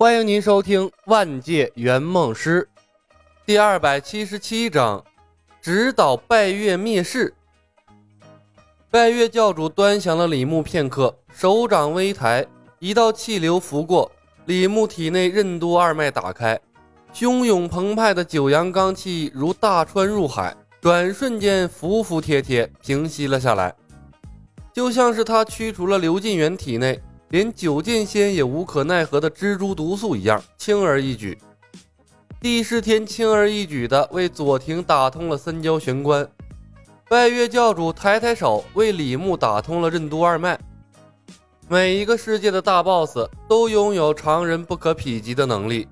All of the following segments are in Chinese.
欢迎您收听《万界圆梦师》第二百七十七章：指导拜月灭世。拜月教主端详了李牧片刻，手掌微抬，一道气流拂过，李牧体内任督二脉打开，汹涌澎湃的九阳罡气如大川入海，转瞬间服服帖帖平息了下来，就像是他驱除了刘晋元体内。连九剑仙也无可奈何的蜘蛛毒素一样，轻而易举。帝释天轻而易举的为左庭打通了三焦玄关，拜月教主抬抬手为李牧打通了任督二脉。每一个世界的大 boss 都拥有常人不可匹及的能力，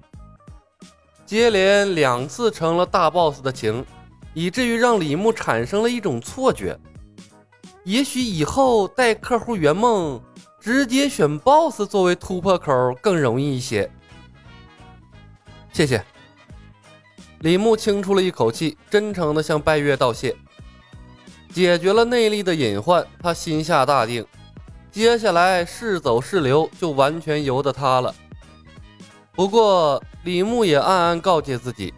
接连两次成了大 boss 的情，以至于让李牧产生了一种错觉：也许以后带客户圆梦。直接选 BOSS 作为突破口更容易一些。谢谢。李牧轻出了一口气，真诚的向拜月道谢。解决了内力的隐患，他心下大定。接下来是走是留，就完全由得他了。不过，李牧也暗暗告诫自己，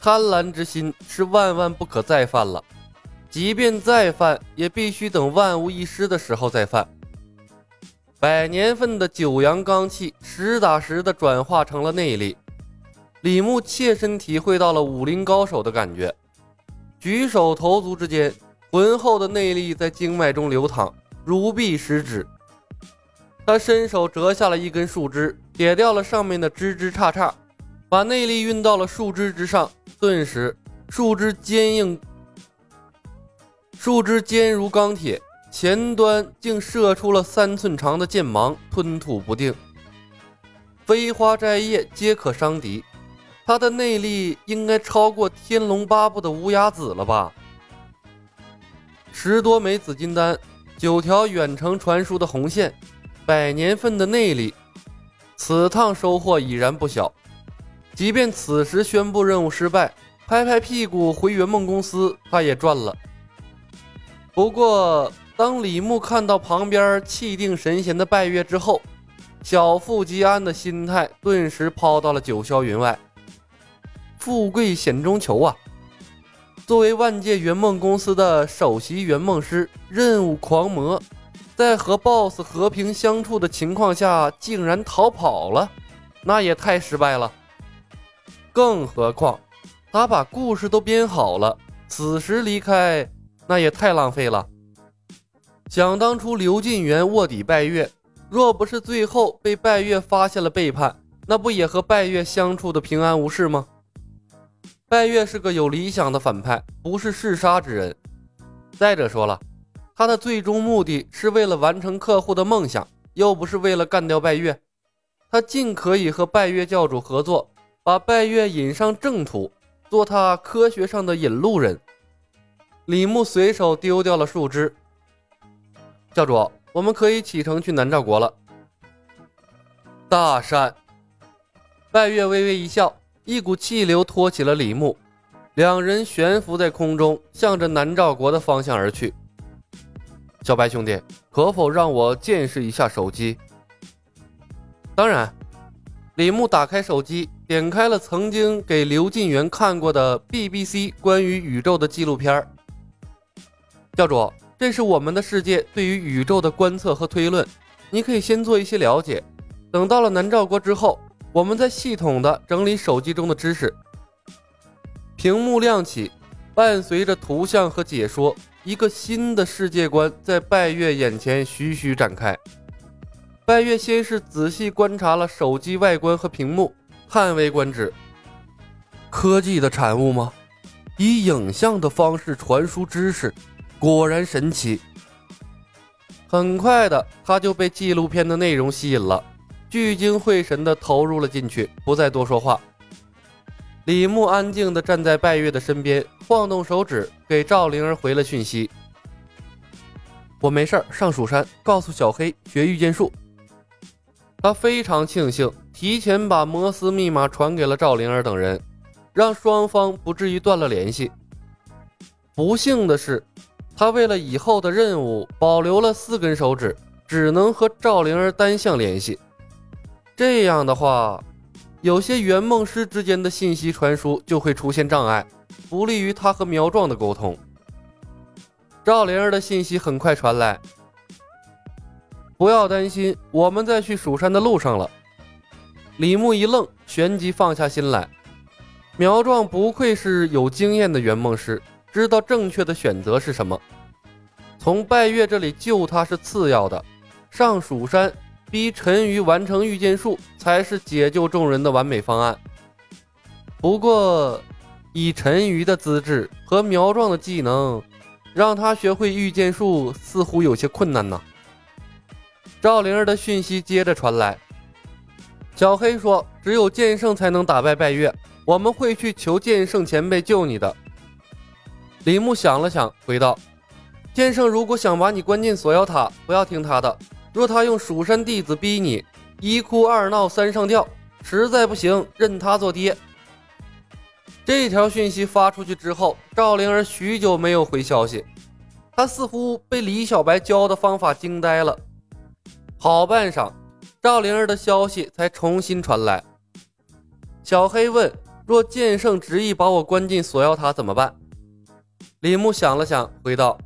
贪婪之心是万万不可再犯了。即便再犯，也必须等万无一失的时候再犯。百年份的九阳罡气实打实的转化成了内力，李牧切身体会到了武林高手的感觉。举手投足之间，浑厚的内力在经脉中流淌，如臂使指。他伸手折下了一根树枝，撇掉了上面的枝枝杈杈，把内力运到了树枝之上，顿时树枝坚硬，树枝坚如钢铁。前端竟射出了三寸长的剑芒，吞吐不定。飞花摘叶皆可伤敌，他的内力应该超过《天龙八部》的乌鸦子了吧？十多枚紫金丹，九条远程传输的红线，百年份的内力，此趟收获已然不小。即便此时宣布任务失败，拍拍屁股回圆梦公司，他也赚了。不过。当李牧看到旁边气定神闲的拜月之后，小富即安的心态顿时抛到了九霄云外。富贵险中求啊！作为万界圆梦公司的首席圆梦师，任务狂魔，在和 BOSS 和平相处的情况下竟然逃跑了，那也太失败了。更何况他把故事都编好了，此时离开，那也太浪费了。想当初，刘晋元卧底拜月，若不是最后被拜月发现了背叛，那不也和拜月相处的平安无事吗？拜月是个有理想的反派，不是嗜杀之人。再者说了，他的最终目的是为了完成客户的梦想，又不是为了干掉拜月。他尽可以和拜月教主合作，把拜月引上正途，做他科学上的引路人。李牧随手丢掉了树枝。教主，我们可以启程去南诏国了。大善，拜月微微一笑，一股气流托起了李牧，两人悬浮在空中，向着南诏国的方向而去。小白兄弟，可否让我见识一下手机？当然。李牧打开手机，点开了曾经给刘晋元看过的 BBC 关于宇宙的纪录片。教主。这是我们的世界对于宇宙的观测和推论，你可以先做一些了解。等到了南诏国之后，我们再系统的整理手机中的知识。屏幕亮起，伴随着图像和解说，一个新的世界观在拜月眼前徐徐展开。拜月先是仔细观察了手机外观和屏幕，叹为观止。科技的产物吗？以影像的方式传输知识。果然神奇。很快的，他就被纪录片的内容吸引了，聚精会神的投入了进去，不再多说话。李牧安静的站在拜月的身边，晃动手指给赵灵儿回了讯息：“我没事儿，上蜀山告诉小黑学御剑术。”他非常庆幸提前把摩斯密码传给了赵灵儿等人，让双方不至于断了联系。不幸的是。他为了以后的任务保留了四根手指，只能和赵灵儿单向联系。这样的话，有些圆梦师之间的信息传输就会出现障碍，不利于他和苗壮的沟通。赵灵儿的信息很快传来：“不要担心，我们在去蜀山的路上了。”李牧一愣，旋即放下心来。苗壮不愧是有经验的圆梦师，知道正确的选择是什么。从拜月这里救他是次要的，上蜀山逼陈鱼完成御剑术才是解救众人的完美方案。不过，以陈鱼的资质和苗壮的技能，让他学会御剑术似乎有些困难呢。赵灵儿的讯息接着传来。小黑说：“只有剑圣才能打败拜月，我们会去求剑圣前辈救你的。”李牧想了想，回道：“剑圣如果想把你关进锁妖塔，不要听他的。若他用蜀山弟子逼你，一哭二闹三上吊，实在不行，认他做爹。”这条讯息发出去之后，赵灵儿许久没有回消息，她似乎被李小白教的方法惊呆了。好半晌。赵灵儿的消息才重新传来。小黑问：“若剑圣执意把我关进锁妖塔怎么办？”李牧想了想，回道：“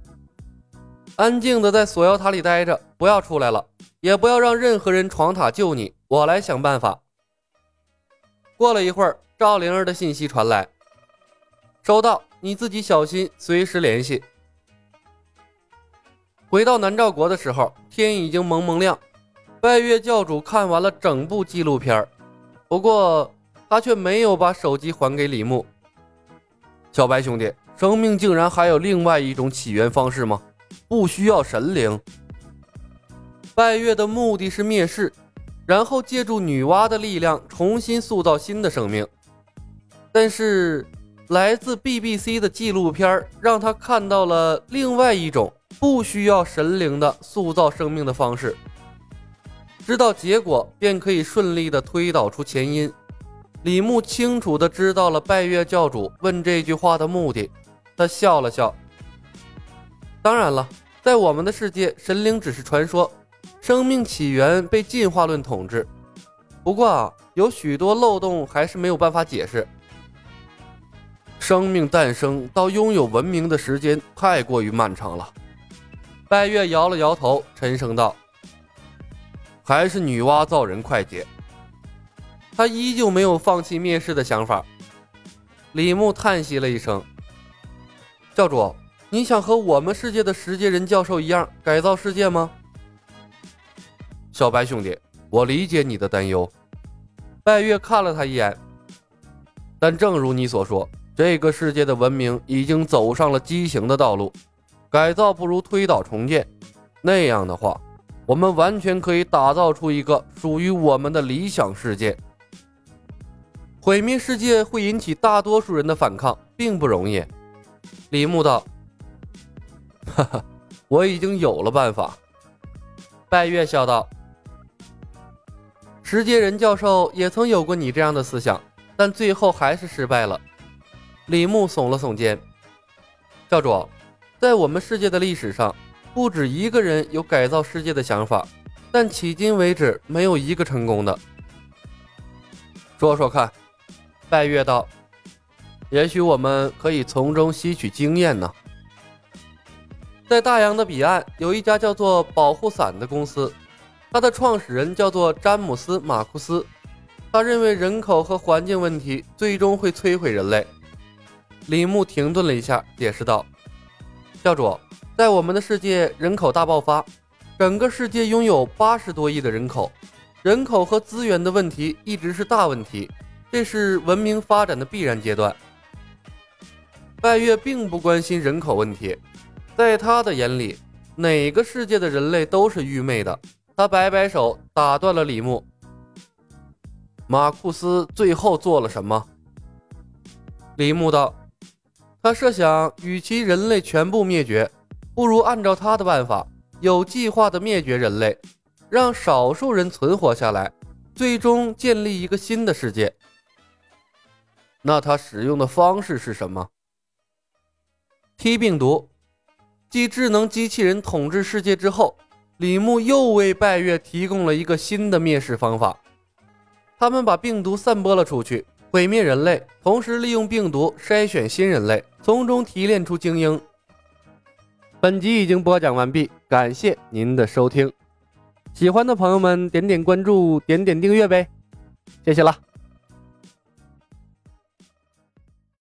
安静的在锁妖塔里待着，不要出来了，也不要让任何人闯塔救你，我来想办法。”过了一会儿，赵灵儿的信息传来：“收到，你自己小心，随时联系。”回到南诏国的时候，天已经蒙蒙亮。拜月教主看完了整部纪录片不过他却没有把手机还给李牧。小白兄弟，生命竟然还有另外一种起源方式吗？不需要神灵。拜月的目的是灭世，然后借助女娲的力量重新塑造新的生命。但是来自 BBC 的纪录片让他看到了另外一种不需要神灵的塑造生命的方式。知道结果，便可以顺利的推导出前因。李牧清楚的知道了拜月教主问这句话的目的，他笑了笑。当然了，在我们的世界，神灵只是传说，生命起源被进化论统治。不过啊，有许多漏洞还是没有办法解释。生命诞生到拥有文明的时间太过于漫长了。拜月摇了摇头，沉声道。还是女娲造人快捷，他依旧没有放弃灭世的想法。李牧叹息了一声：“教主，你想和我们世界的石阶人教授一样改造世界吗？”小白兄弟，我理解你的担忧。拜月看了他一眼，但正如你所说，这个世界的文明已经走上了畸形的道路，改造不如推倒重建。那样的话。我们完全可以打造出一个属于我们的理想世界。毁灭世界会引起大多数人的反抗，并不容易。李牧道：“哈哈，我已经有了办法。”拜月笑道：“石阶人教授也曾有过你这样的思想，但最后还是失败了。”李牧耸了耸肩：“教主，在我们世界的历史上。”不止一个人有改造世界的想法，但迄今为止没有一个成功的。说说看，拜月道，也许我们可以从中吸取经验呢。在大洋的彼岸，有一家叫做保护伞的公司，它的创始人叫做詹姆斯·马库斯。他认为人口和环境问题最终会摧毁人类。李牧停顿了一下，解释道：“教主。”在我们的世界，人口大爆发，整个世界拥有八十多亿的人口，人口和资源的问题一直是大问题，这是文明发展的必然阶段。拜月并不关心人口问题，在他的眼里，哪个世界的人类都是愚昧的。他摆摆手，打断了李牧。马库斯最后做了什么？李牧道：“他设想，与其人类全部灭绝。”不如按照他的办法，有计划的灭绝人类，让少数人存活下来，最终建立一个新的世界。那他使用的方式是什么？T 病毒。继智能机器人统治世界之后，李牧又为拜月提供了一个新的灭世方法。他们把病毒散播了出去，毁灭人类，同时利用病毒筛选新人类，从中提炼出精英。本集已经播讲完毕，感谢您的收听。喜欢的朋友们点点关注，点点订阅呗，谢谢了。